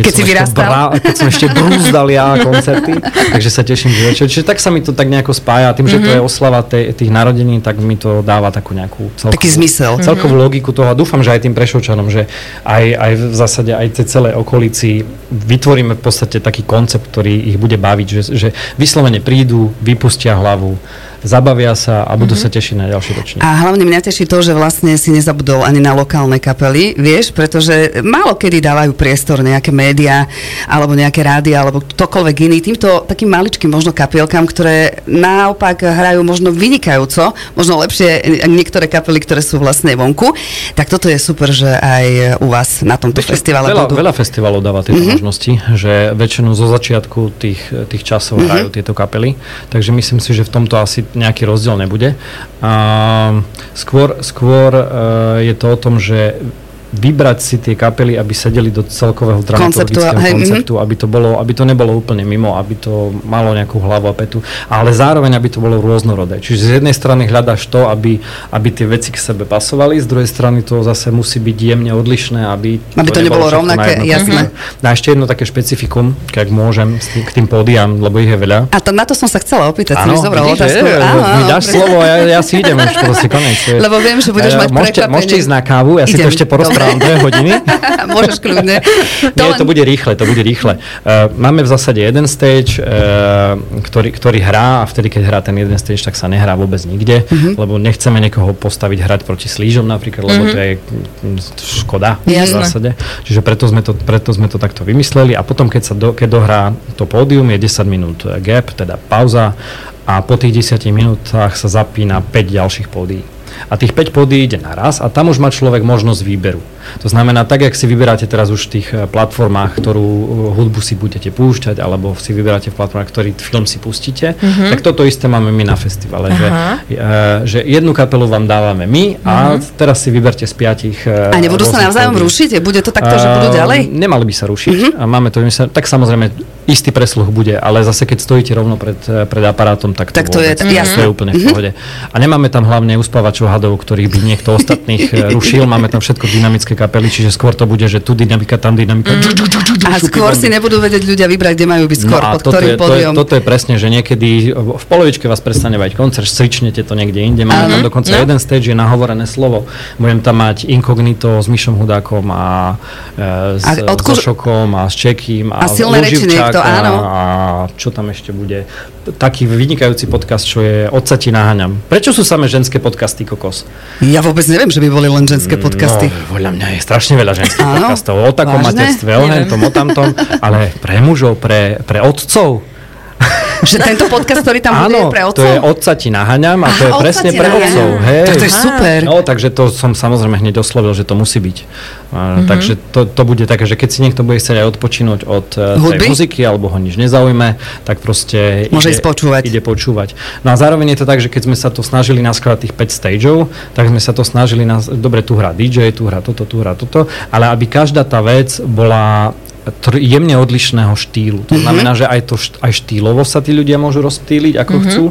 keď, keď si vyrastal. Brá, keď som ešte brúzdal ja koncerty, [laughs] takže sa teším, že večer. Čiže tak sa mi to tak nejako spája. Tým, že mm-hmm. to je mhm. oslava tej, tých narodení, tak mi to dáva takú nejakú celkovú, Taký zmysel. celkovú mm-hmm. logiku toho. A dúfam, že aj tým Prešovčanom, že aj, aj v zásade aj tej celej okolici vytvoríme v podstate taký koncept, ktorý ich bude baviť, že, že vyslovene prídu, vypustia hlavu, zabavia sa a budú mm-hmm. sa tešiť na ďalší ročník. A hlavne mňa teší to, že vlastne si nezabudol ani na lokálne kapely, vieš, pretože málo kedy dávajú priestor nejaké médiá alebo nejaké rády alebo ktokoľvek iný týmto takým maličkým možno kapielkám, ktoré naopak hrajú možno vynikajúco, možno lepšie niektoré kapely, ktoré sú vlastne vonku. Tak toto je super, že aj u vás na tomto Ešte festivale veľa, budú. Veľa festivalov dáva tieto mm-hmm. možnosti, že väčšinu zo začiatku tých, tých časov mm-hmm. hrajú tieto kapely, takže myslím si, že v tomto asi nejaký rozdiel nebude. A skôr, skôr uh, je to o tom, že vybrať si tie kapely, aby sedeli do celkového dramaturgického konceptu, konceptu mm-hmm. aby, to bolo, aby to nebolo úplne mimo, aby to malo nejakú hlavu a petu, ale zároveň, aby to bolo rôznorodé. Čiže z jednej strany hľadaš to, aby, aby tie veci k sebe pasovali, z druhej strany to zase musí byť jemne odlišné, aby, aby to, to nebolo rovnaké, jasné. A ešte jedno také špecifikum, ak môžem, tým, k tým pódiam, lebo ich je veľa. A to, na to som sa chcela opýtať, áno, si mi otázku. Je, áno, mi dáš slovo, ja, ja si idem už proste konec. Lebo viem, že budeš mať môžete, môžete ísť na kávu, ja si to ešte porozprávam rozprávam dve hodiny. [laughs] Môžeš kľudne. To Nie, len... to bude rýchle, to bude rýchle. Uh, máme v zásade jeden stage, uh, ktorý, ktorý hrá a vtedy, keď hrá ten jeden stage, tak sa nehrá vôbec nikde, uh-huh. lebo nechceme niekoho postaviť hrať proti slížom napríklad, lebo uh-huh. to je škoda Jasne. v zásade. Čiže preto sme, to, preto sme to takto vymysleli a potom, keď sa do, keď dohrá to pódium, je 10 minút gap, teda pauza a po tých 10 minútach sa zapína 5 ďalších pódií a tých 5 pódy ide naraz a tam už má človek možnosť výberu. To znamená, tak, jak si vyberáte teraz už v tých eh, platformách, ktorú eh, hudbu si budete púšťať, alebo si vyberáte v platformách, ktorý film si pustíte, mm-hmm. tak toto isté máme my na festivale, že, e, že jednu kapelu vám dávame my a mm-hmm. teraz si vyberte z piatich. A nebudú sa navzájom rušiť? Bude to takto, že budú ďalej? Nemali by sa rušiť. Mm-hmm. A máme to, tak samozrejme istý presluch bude, ale zase keď stojíte rovno pred, pred aparátom, tak to, tak to, vôbec, je, mm-hmm. to je úplne v mhm. pohode. A nemáme tam hlavne uspávačov hadov, ktorých by niekto ostatných [laughs] rušil, máme tam všetko dynamické kapely, čiže skôr to bude, že tu dynamika, tam dynamika. Mm. A skôr si nebudú vedieť ľudia vybrať, kde majú byť skôr, no pod ktorým pódium. Toto je presne, že niekedy v polovičke vás prestane bať koncert, svičnete to niekde inde. Máme tam dokonca no. jeden stage, je nahovorené slovo. Budem tam mať inkognito s Myšom Hudákom a, e, s, a odkur... so Šokom a s Čekým a, a silné reči niekto, áno. A čo tam ešte bude? Taký vynikajúci podcast, čo je Odsati naháňam. Prečo sú samé ženské podcasty, kokos? Ja vôbec neviem, že by boli len ženské mm, podcasty. No, podľa mňa je strašne veľa ženských Áno? podcastov o takom materstve, o hentom, o tamtom, ale pre mužov, pre, pre otcov, [laughs] že tento podcast, ktorý tam bude, je pre otcov? to je otca ti naháňam a to je presne pre otcov. Hej. Tak to je super. No, takže to som samozrejme hneď oslovil, že to musí byť. Mm-hmm. Takže to, to bude také, že keď si niekto bude chcieť aj odpočinúť od uh, tej muziky, alebo ho nič nezaujme, tak proste Môže ide, počúvať. ide počúvať. No a zároveň je to tak, že keď sme sa to snažili naskladať tých 5 stageov, tak sme sa to snažili, na, dobre, tu hrá DJ, tu hrá toto, tu hrá toto, ale aby každá tá vec bola jemne odlišného štýlu. To mm-hmm. znamená, že aj, to, aj štýlovo sa tí ľudia môžu rozptýliť, ako mm-hmm. chcú,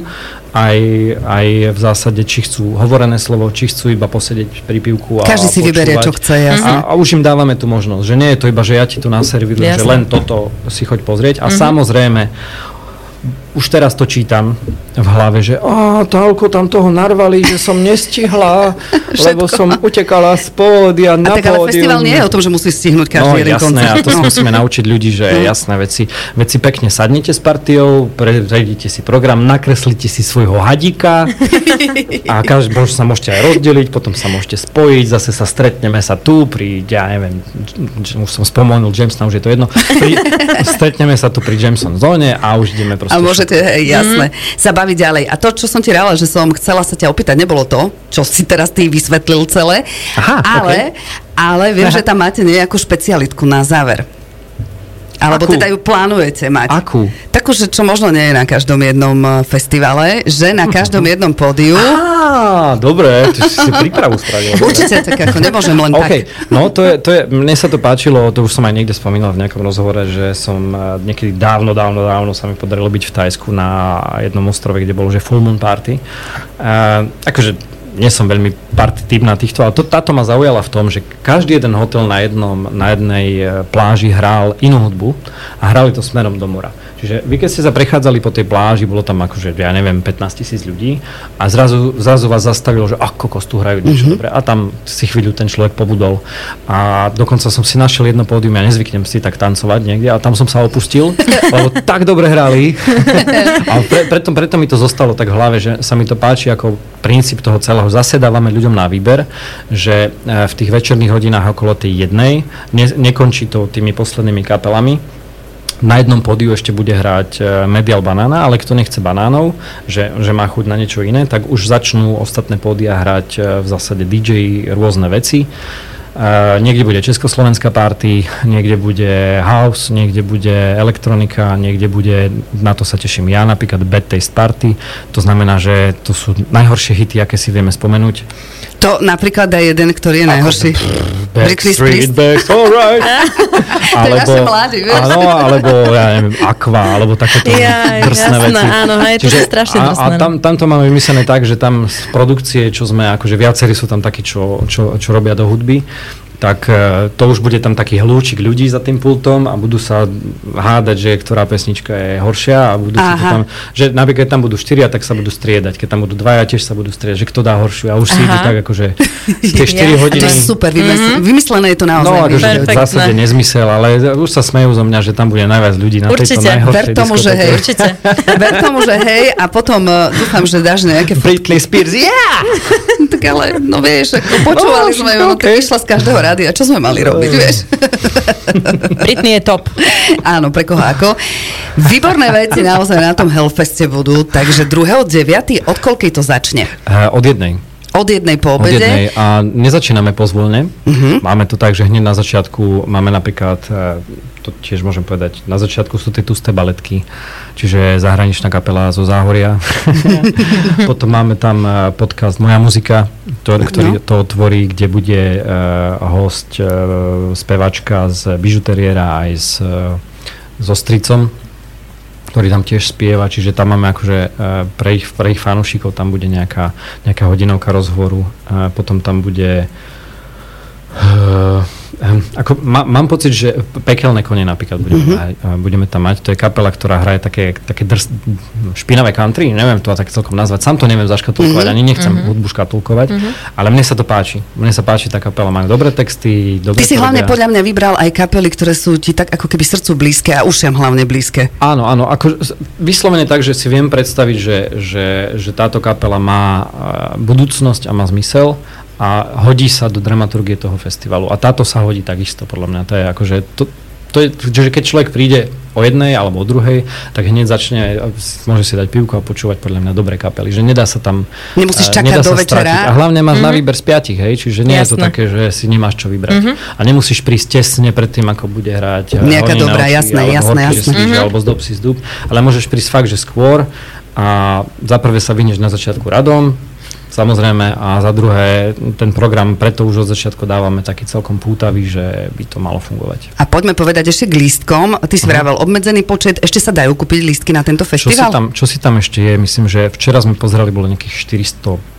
aj, aj v zásade, či chcú hovorené slovo, či chcú iba posedieť pri pivku a Každý si vyberie, čo chce, jasne. A, a už im dávame tú možnosť, že nie je to iba, že ja ti tu naservírujem, že len toto si choď pozrieť. A mm-hmm. samozrejme, už teraz to čítam v hlave, že a toľko tam toho narvali, že som nestihla, [laughs] lebo som utekala z pódia na A tak ale pódium. festival nie je o tom, že musíš stihnúť každý No jeden jasné, koncert. a to No. musíme [laughs] naučiť ľudí, že je jasné veci. Veci pekne sadnite s partiou, prejdite si program, nakreslite si svojho hadíka a každý možno sa môžete aj rozdeliť, potom sa môžete spojiť, zase sa stretneme sa tu pri, ja neviem, už som spomenul Jamesona, už je to jedno, pri, [laughs] stretneme sa tu pri Jameson zóne a už ideme proste... A môžete, hej, jasné, Mhm. sa baviť ďalej. A to, čo som ti rala, že som chcela sa ťa opýtať, nebolo to, čo si teraz ty vysvetlil celé, Aha, ale, ale viem, Aha. že tam máte nejakú špecialitku na záver. Alebo Akú? teda ju plánujete mať. Akú? Takú, že čo možno nie je na každom jednom eh, festivale, že na každom Mhm. jednom pódiu. Á, dobre, ty si si prípravu spravil. [laughs] Určite tak ako nemôžem len OK, tak. no to je, to je, mne sa to páčilo, to už som aj niekde spomínal v nejakom rozhovore, že som eh, niekedy dávno, dávno, dávno sa mi podarilo byť v Tajsku na jednom ostrove, kde bolo že full moon party. Uh, akože nie som veľmi party typ na týchto, ale to, táto ma zaujala v tom, že každý jeden hotel na, jednom, na jednej eh, pláži hral inú hudbu a hrali to smerom do mora. Čiže vy keď ste sa prechádzali po tej pláži, bolo tam akože, ja neviem, 15 tisíc ľudí a zrazu, zrazu vás zastavilo, že ach, kokos, tu hrajú niečo mm-hmm. dobre. A tam si chvíľu ten človek pobudol. A dokonca som si našiel jedno pódium, ja nezvyknem si tak tancovať niekde, a tam som sa opustil, [laughs] lebo tak dobre hrali. [laughs] a pre, preto, preto mi to zostalo tak v hlave, že sa mi to páči ako princíp toho celého. Zase dávame ľuďom na výber, že e, v tých večerných hodinách okolo tej jednej ne, nekončí to tými poslednými kapelami, na jednom pódiu ešte bude hrať e, Medial Banana, ale kto nechce banánov, že, že má chuť na niečo iné, tak už začnú ostatné pódia hrať e, v zásade DJ rôzne veci. Uh, niekde bude československá party, niekde bude house, niekde bude elektronika, niekde bude, na to sa teším ja, napríklad Bad Taste Party. To znamená, že to sú najhoršie hity, aké si vieme spomenúť. To napríklad aj jeden, ktorý je najhorší. Britney Spears. Alright. [laughs] mladí, vieš. Áno, alebo ja neviem, Aqua, alebo takéto Jaj, drsné jasné, veci. áno, hej, to sú strašne a, drsné, A no. tam, tam to máme vymyslené tak, že tam z produkcie, čo sme, akože viacerí sú tam takí, čo, čo, čo robia do hudby, tak e, to už bude tam taký hľúčik ľudí za tým pultom a budú sa hádať, že ktorá pesnička je horšia a budú si to Aha. tam, že napríklad keď tam budú štyria, tak sa budú striedať, keď tam budú dvaja, tiež sa budú striedať, že kto dá horšiu a už si Aha. idú tak akože [laughs] tie 4 Jasné. A hodiny. to je super, vymysl- vymyslené je to naozaj. No, akože v zásade nezmysel, ale už sa smejú zo mňa, že tam bude najviac ľudí na tejto Určite. najhoršej Ver tomu, že hej. Určite. Ver tomu, že hej, a potom uh, dúfam, že dáš nejaké fotky. Britney Spears, yeah! [laughs] tak ale, no vieš, ako počúvali No, sme ju, no, išla z každého rádia. Čo sme mali robiť, vieš? Britney je top. Áno, pre koho ako. Výborné veci naozaj na tom Hellfeste budú, takže 2.9. od koľkej to začne? Uh, od jednej. Od jednej po Od obede. jednej a nezačíname pozvolne. Uh-huh. Máme to tak, že hneď na začiatku máme napríklad, e, to tiež môžem povedať, na začiatku sú tie tusté baletky, čiže zahraničná kapela zo Záhoria. [laughs] Potom máme tam e, podcast Moja muzika, to, ktorý No. to otvorí, kde bude uh, host, uh, spevačka z bižuteriéra aj s, uh, so stricom, ktorý tam tiež spieva, čiže tam máme akože e, pre ich, pre ich fanúšikov tam bude nejaká, nejaká hodinovka rozhovoru, potom tam bude e, ako, má, mám pocit, že pekelné kone napríklad budeme, Mhm. mať, budeme tam mať. To je kapela, ktorá hraje také, také drs, špinavé country, neviem to tak celkom nazvať. Sám to neviem zaškatulkovať, ani nechcem hudbu škatulkovať, ale mne sa to páči. Mne sa páči tá kapela, majú dobré texty, dobre Ty si hlavne robia. podľa mňa vybral aj kapely, ktoré sú ti tak ako keby srdcu blízke a ušiam hlavne blízke. Áno, áno, ako vyslovene tak, že si viem predstaviť, že, že, že táto kapela má budúcnosť a má zmysel a hodí sa do dramaturgie toho festivalu. A táto sa hodí takisto, podľa mňa. To je akože, to, to je, že keď človek príde o jednej alebo o druhej, tak hneď začne, môže si dať pivko a počúvať podľa mňa dobré kapely. Že nedá sa tam... Nemusíš eh, čakať nedá do sa večera. stratiť. A hlavne máš na výber z piatich, hej, čiže nie je to Jasné. také, že si nemáš čo vybrať. A nemusíš prísť tesne pred tým, ako bude hrať eh, Nejaká dobrá, oči, jasné, alebo jasné, Horký jasné. Restíž, alebo z dob si z dub, ale môžeš prísť fakt, že skôr a za prvé sa vynieš na začiatku radom, samozrejme, a za druhé ten program preto už od začiatku dávame taký celkom pútavý, že by to malo fungovať. A poďme povedať ešte k lístkom. Ty si vravel obmedzený počet, ešte sa dajú kúpiť lístky na tento Čo si, festival? tam, čo si tam ešte je? Myslím, že včera sme pozerali, bolo nejakých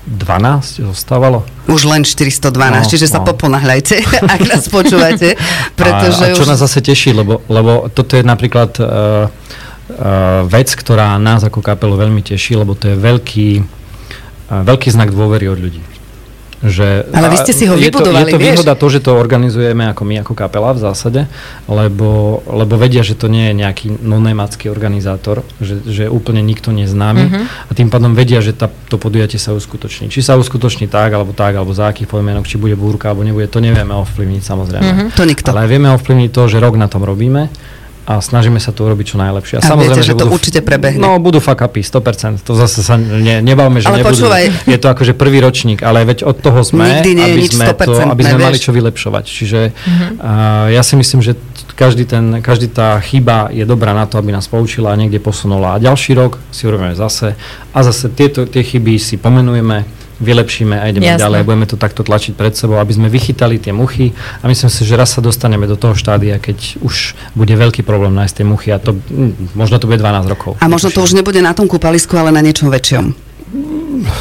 412 zostávalo. Už len 412, No, čiže sa no. poponáhľajte, [laughs] ak nás počúvate, [laughs] pretože a, a čo už... nás zase teší, lebo, lebo toto je napríklad uh, uh, vec, ktorá nás ako kapelu veľmi teší, lebo to je veľký, veľký znak dôvery od ľudí. Že, Ale vy ste si ho je to, vybudovali, je to vieš? výhoda to, že to organizujeme ako my, ako kapela v zásade, lebo, lebo vedia, že to nie je nejaký nonémacký organizátor, že, že úplne nikto neznámy Mhm. a tým pádom vedia, že tá, to podujatie sa uskutoční. Či sa uskutoční tak, alebo tak, alebo za akých podmienok, či bude búrka, alebo nebude, to nevieme ovplyvniť samozrejme. Mhm. To nikto. Ale vieme ovplyvniť to, že rok na tom robíme a snažíme sa to urobiť čo najlepšie. A viete, že to budú, určite prebehne. No, budú fuck upy, 100%. To zase sa ne, nebavme, že Ale nebudú. počúvaj. Je to akože prvý ročník, ale veď od toho sme, Nikdy nie aby sme, to, 100%, aby sme mali čo vylepšovať. Čiže uh, ja si myslím, že každý, ten, každý tá chyba je dobrá na to, aby nás poučila a niekde posunula. A ďalší rok si urobíme zase a zase tieto, tie chyby si pomenujeme, vylepšíme a ideme Jasné. ďalej. Budeme to takto tlačiť pred sebou, aby sme vychytali tie muchy a myslím si, že raz sa dostaneme do toho štádia, keď už bude veľký problém nájsť tie muchy a to mm, možno to bude 12 rokov. A možno to už nebude na tom kúpalisku, ale na niečom väčšom.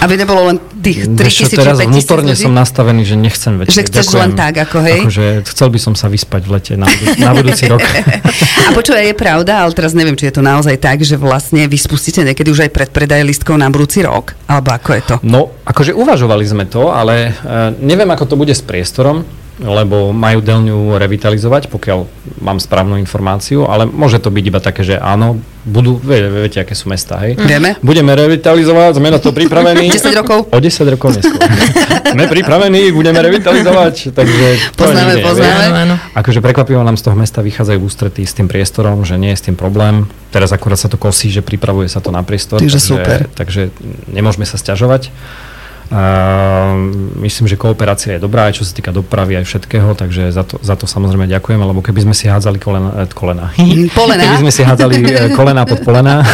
Aby nebolo len tých 3 Vieš čo, tisíc či teraz 5 tisíc vnútorne ľudí. som nastavený, že nechcem väčšie. Že chceš len tak, ako hej? Akože chcel by som sa vyspať v lete na, na budúci rok. [laughs] A počúvaj, je pravda, ale teraz neviem, či je to naozaj tak, že vlastne vy spustíte niekedy už aj predpredaj listkov na budúci rok? Alebo ako je to? No, akože uvažovali sme to, ale uh, neviem, ako to bude s priestorom, lebo majú delňu revitalizovať, pokiaľ mám správnu informáciu, ale môže to byť iba také, že áno, budú, vie, viete, aké sú mesta, hej? Vieme? Budeme revitalizovať, sme na to pripravení. [laughs] 10 rokov? O 10 rokov neskôr. [laughs] sme pripravení, budeme revitalizovať, takže... Poznáme, nevie. poznáme. Áno, áno. Akože prekvapivo nám z toho mesta vychádzajú v ústretí s tým priestorom, že nie je s tým problém. Teraz akurát sa to kosí, že pripravuje sa to na priestor. Takže takže, super. Takže nemôžeme sa sťažovať. Uh, myslím, že kooperácia je dobrá, aj čo sa týka dopravy, aj všetkého, takže za to, za to samozrejme ďakujeme, lebo keby sme si hádzali kolena, eh, kolena. [laughs] Mm, polená. keby sme si hádzali eh, kolena pod polena,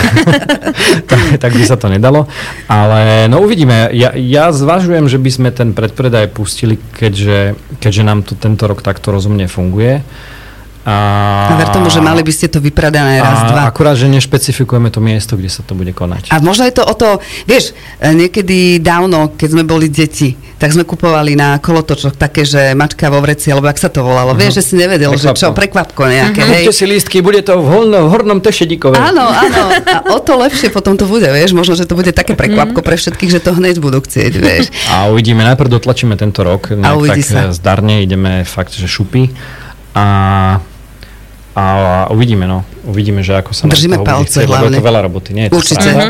[laughs] tak, tak by sa to nedalo. Ale no uvidíme. Ja, ja zvažujem, že by sme ten predpredaj pustili, keďže, keďže nám to tento rok takto rozumne funguje. A, A ver tomu, že mali by ste to vypredané raz, a dva. akurát, že nešpecifikujeme to miesto, kde sa to bude konať. A možno je to o to, vieš, e, niekedy dávno, keď sme boli deti, tak sme kupovali na kolotočoch také, že mačka vo vreci, alebo ak sa to volalo. Vieš, že si nevedel, že čo, Prekvapko. prekvapko nejaké, hej. Kúpte si lístky, bude to v, horno, v hornom tešedíkove. Áno, áno. A o to lepšie potom to bude, vieš. Možno, že to bude také prekvapko pre všetkých, že to hneď budú chcieť, vieš. A uvidíme, najprv dotlačíme tento rok, nejak uvidí tak sa. eh, zdarne, ideme fakt, že šupy. A, a uvidíme, no. Uvidíme, že ako sa nám Držíme bude palce chcieť, lebo je hlavne. to veľa roboty, nie je to Určite. jasne.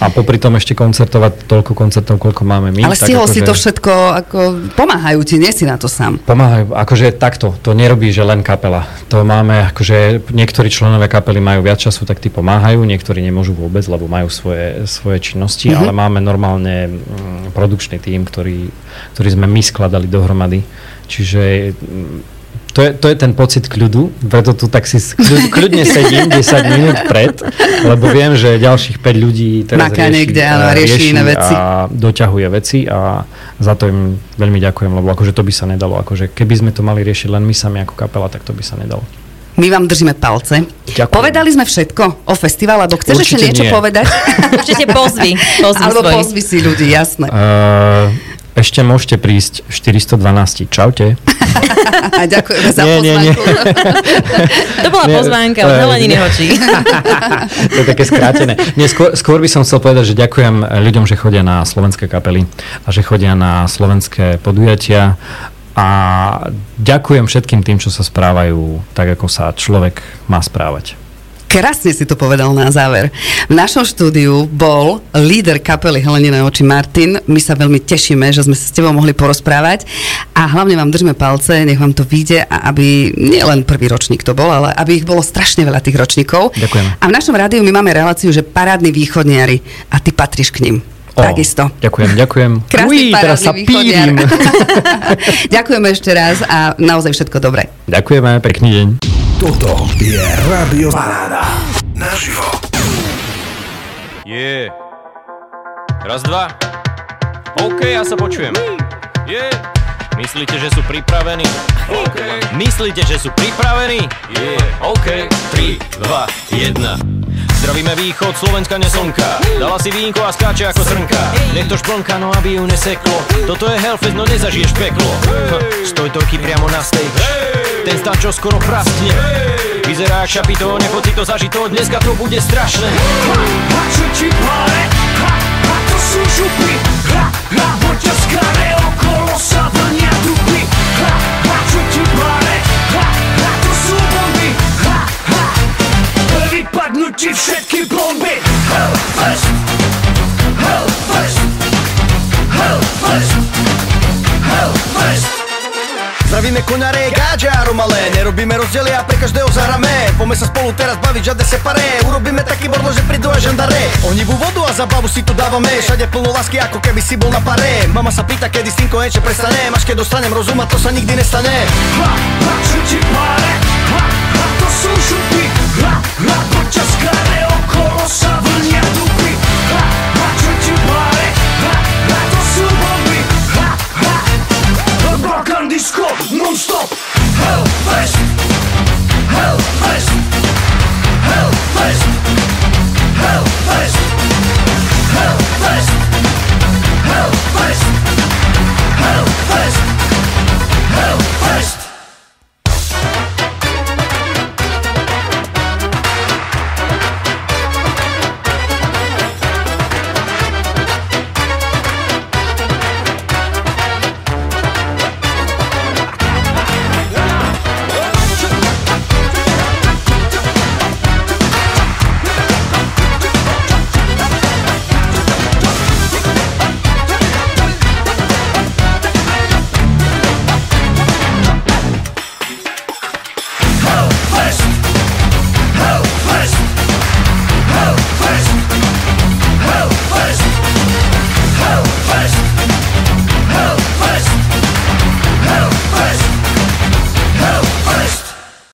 A popri tom ešte koncertovať toľko koncertov, koľko máme my. Ale stihol si akože to všetko, ako pomáhajú ti, nie si na to sám. Pomáhajú, akože takto, to nerobí, že len kapela. To máme, akože niektorí členovia kapely majú viac času, tak tí pomáhajú, niektorí nemôžu vôbec, lebo majú svoje, svoje činnosti, Mhm. ale máme normálne mm, produkčný tím, ktorý, ktorý sme my skladali dohromady. Čiže mm, to je, to je ten pocit kľudu, preto tu tak si kľud, kľudne sedím 10 minút pred, lebo viem, že ďalších 5 ľudí teraz Maká rieši, niekde, áno, a rieši iné veci. a doťahuje veci a za to im veľmi ďakujem, lebo akože to by sa nedalo. Akože keby sme to mali riešiť len my sami ako kapela, tak to by sa nedalo. My vám držíme palce. Ďakujem. Povedali sme všetko o festivale, alebo chceš ešte niečo nie. povedať? [laughs] Určite pozvy. pozvy Alebo svojich. pozvi si ľudí, jasné. Uh, ešte môžete prísť 412. Čaute. A [laughs] ďakujeme za Nie, nie, nie. [laughs] To bola Nie, pozvánka od Heleniny Hočí. [laughs] to je také skrátené. Nie, skôr, skôr by som chcel povedať, že ďakujem ľuďom, že chodia na slovenské kapely a že chodia na slovenské podujatia a ďakujem všetkým tým, čo sa správajú tak, ako sa človek má správať. Krásne si to povedal na záver. V našom štúdiu bol líder kapely Helenina oči Martin. My sa veľmi tešíme, že sme sa s tebou mohli porozprávať a hlavne vám držíme palce, nech vám to vyjde a aby nielen prvý ročník to bol, ale aby ich bolo strašne veľa tých ročníkov. Ďakujeme. A v našom rádiu my máme reláciu, že parádni východniari a ty patríš k ním. Ó, Takisto. Ďakujem, ďakujem. Krásny Uí, teraz sa. [laughs] Ďakujeme ešte raz a naozaj všetko dobré. Ďakujeme, pekný deň. Toto je Rádio Paráda. Naživo. Je. Raz, dva. OK, ja sa počujem. Je. Myslíte, že sú pripravení? OK. Myslíte, že sú pripravení? Je. OK. 3, 2, 1. Zdravíme východ, Slovenska neslnka Dala si vínko a skáče ako srnka. Nech to šplnka, no aby ju neseklo. Toto je Hellfest, no nezažiješ peklo. Stoj toľky priamo na stage. Ten stan, čo skoro praskne. Vyzerá jak šapito, nepoď si to zažito, dneska to bude strašné. Ha, čo ti páre? Ha, ha, to sú župy Ha, ha, poťaskané okolo sa vlnia trupy Ha, ha, ti páre? Vypadnú ti všetky plomby Hellfest Hellfest Hellfest Hellfest Zdravíme koňare, gáče a romalé. Nerobíme rozdiely a pre každého zahráme. Poďme sa spolu teraz baviť, žiadne separé Urobíme taký bordel, že prídu aj žandare Onivú vodu a zabavu si tu dávame. Všade plno lásky, ako keby si bol na pare. Mama sa pýta, kedy s tým konečne prestanem Až keď dostanem rozum a to sa nikdy nestane. Ha, ha, čo ti páre? Ha,